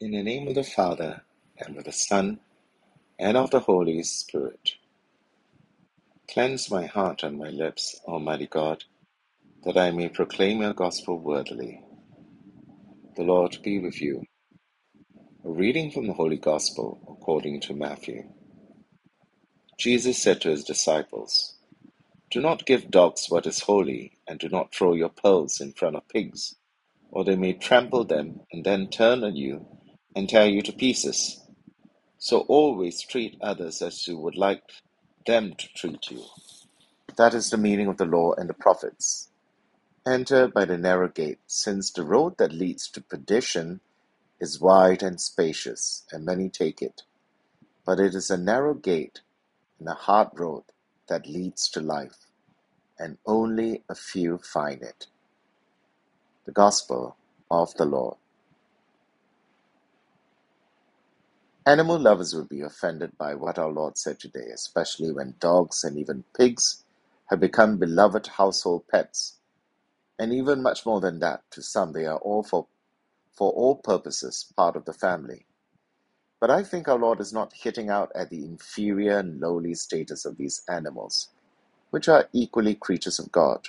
In the name of the Father, and of the Son, and of the Holy Spirit. Cleanse my heart and my lips, Almighty God, that I may proclaim your gospel worthily. The Lord be with you. A reading from the Holy Gospel according to Matthew. Jesus said to his disciples, Do not give dogs what is holy, and do not throw your pearls in front of pigs, or they may trample them and then turn on you and tear you to pieces. So always treat others as you would like them to treat you. That is the meaning of the law and the prophets. Enter by the narrow gate, since the road that leads to perdition is wide and spacious, and many take it. But it is a narrow gate and a hard road that leads to life, and only a few find it. The Gospel of the Lord. Animal lovers will be offended by what our Lord said today, especially when dogs and even pigs have become beloved household pets. And even much more than that, to some they are all for, for all purposes part of the family. But I think our Lord is not hitting out at the inferior and lowly status of these animals, which are equally creatures of God.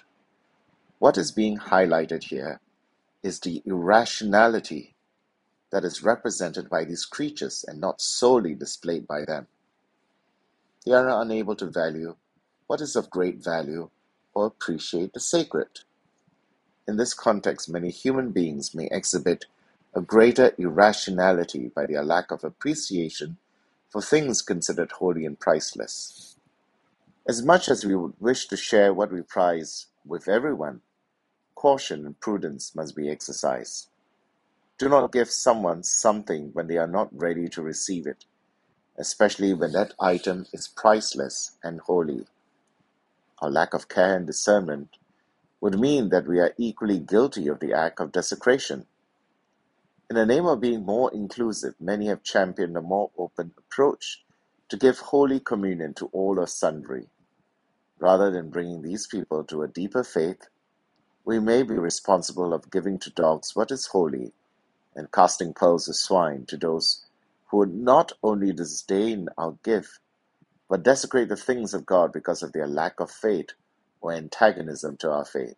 What is being highlighted here is the irrationality that is represented by these creatures and not solely displayed by them. They are unable to value what is of great value or appreciate the sacred. In this context, many human beings may exhibit a greater irrationality by their lack of appreciation for things considered holy and priceless. As much as we would wish to share what we prize with everyone, caution and prudence must be exercised. Do not give someone something when they are not ready to receive it, especially when that item is priceless and holy. Our lack of care and discernment would mean that we are equally guilty of the act of desecration. In the name of being more inclusive, many have championed a more open approach to give Holy Communion to all or sundry. Rather than bringing these people to a deeper faith, we may be responsible of giving to dogs what is holy and casting pearls of swine to those who would not only disdain our gift, but desecrate the things of God because of their lack of faith or antagonism to our faith.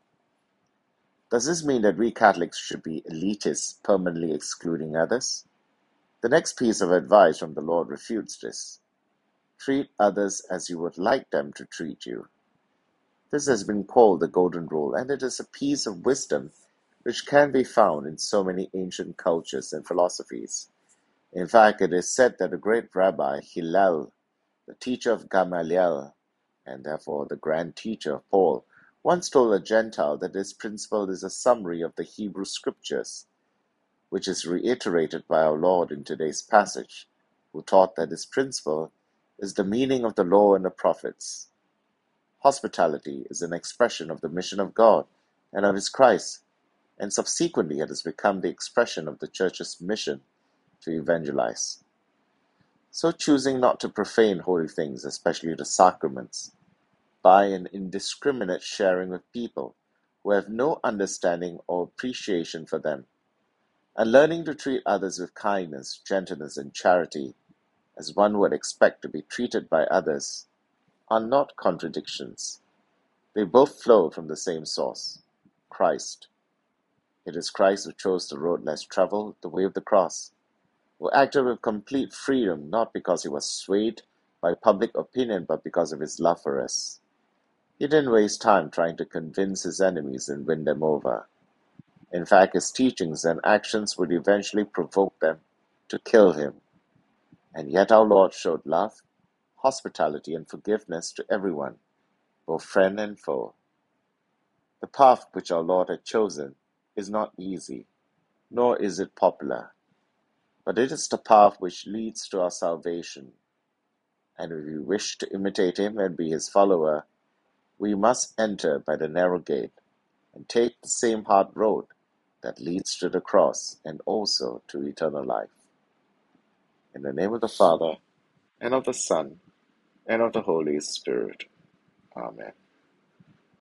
Does this mean that we Catholics should be elitists, permanently excluding others? The next piece of advice from the Lord refutes this. Treat others as you would like them to treat you. This has been called the Golden Rule, and it is a piece of wisdom which can be found in so many ancient cultures and philosophies. In fact, it is said that the great rabbi Hillel, the teacher of Gamaliel, and therefore the grand teacher of Paul, once told a Gentile that this principle is a summary of the Hebrew scriptures, which is reiterated by our Lord in today's passage, who taught that this principle is the meaning of the law and the prophets. Hospitality is an expression of the mission of God and of His Christ, and subsequently it has become the expression of the Church's mission to evangelize. So, choosing not to profane holy things, especially the sacraments, by an indiscriminate sharing with people who have no understanding or appreciation for them, and learning to treat others with kindness, gentleness, and charity, as one would expect to be treated by others, are not contradictions. They both flow from the same source Christ. It is Christ who chose the road less traveled, the way of the cross, who acted with complete freedom not because he was swayed by public opinion but because of his love for us. He didn't waste time trying to convince his enemies and win them over. In fact, his teachings and actions would eventually provoke them to kill him. And yet our Lord showed love, hospitality, and forgiveness to everyone, both friend and foe. The path which our Lord had chosen is not easy, nor is it popular, but it is the path which leads to our salvation. And if we wish to imitate him and be his follower, we must enter by the narrow gate and take the same hard road that leads to the cross and also to eternal life. In the name of the Father, and of the Son, and of the Holy Spirit. Amen.